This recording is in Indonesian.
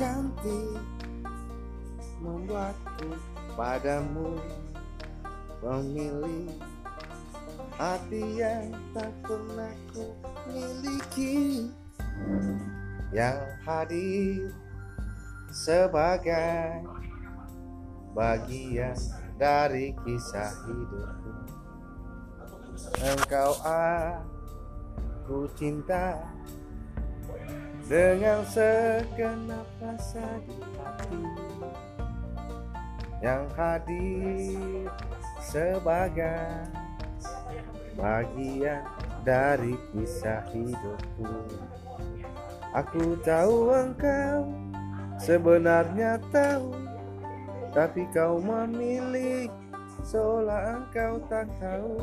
hati membuatku padamu. Memilih hati yang tak pernah ku miliki. Yang hadir sebagai bagian dari kisah hidupku. Engkau aku cinta dengan segenap rasa di hati yang hadir sebagai bagian dari kisah hidupku. Aku tahu engkau sebenarnya tahu, tapi kau memilih seolah engkau tak tahu.